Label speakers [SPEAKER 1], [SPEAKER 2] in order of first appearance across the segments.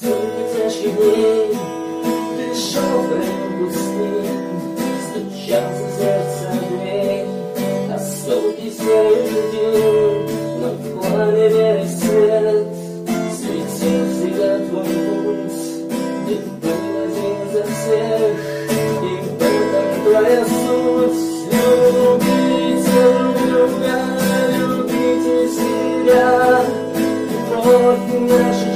[SPEAKER 1] Сотни Ты шел вдвоем пустым Стучался сердце дверь А сотни серых людей Но свет Светил твой путь Ты был один за всех И в этом твоя суть Любите, любя, любите себя Вот наша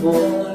[SPEAKER 1] for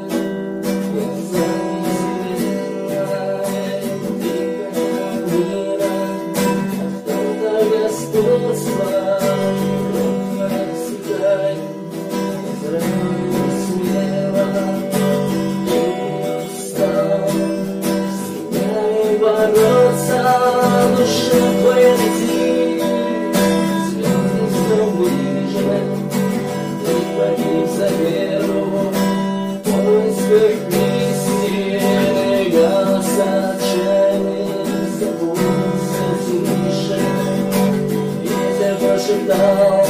[SPEAKER 1] love.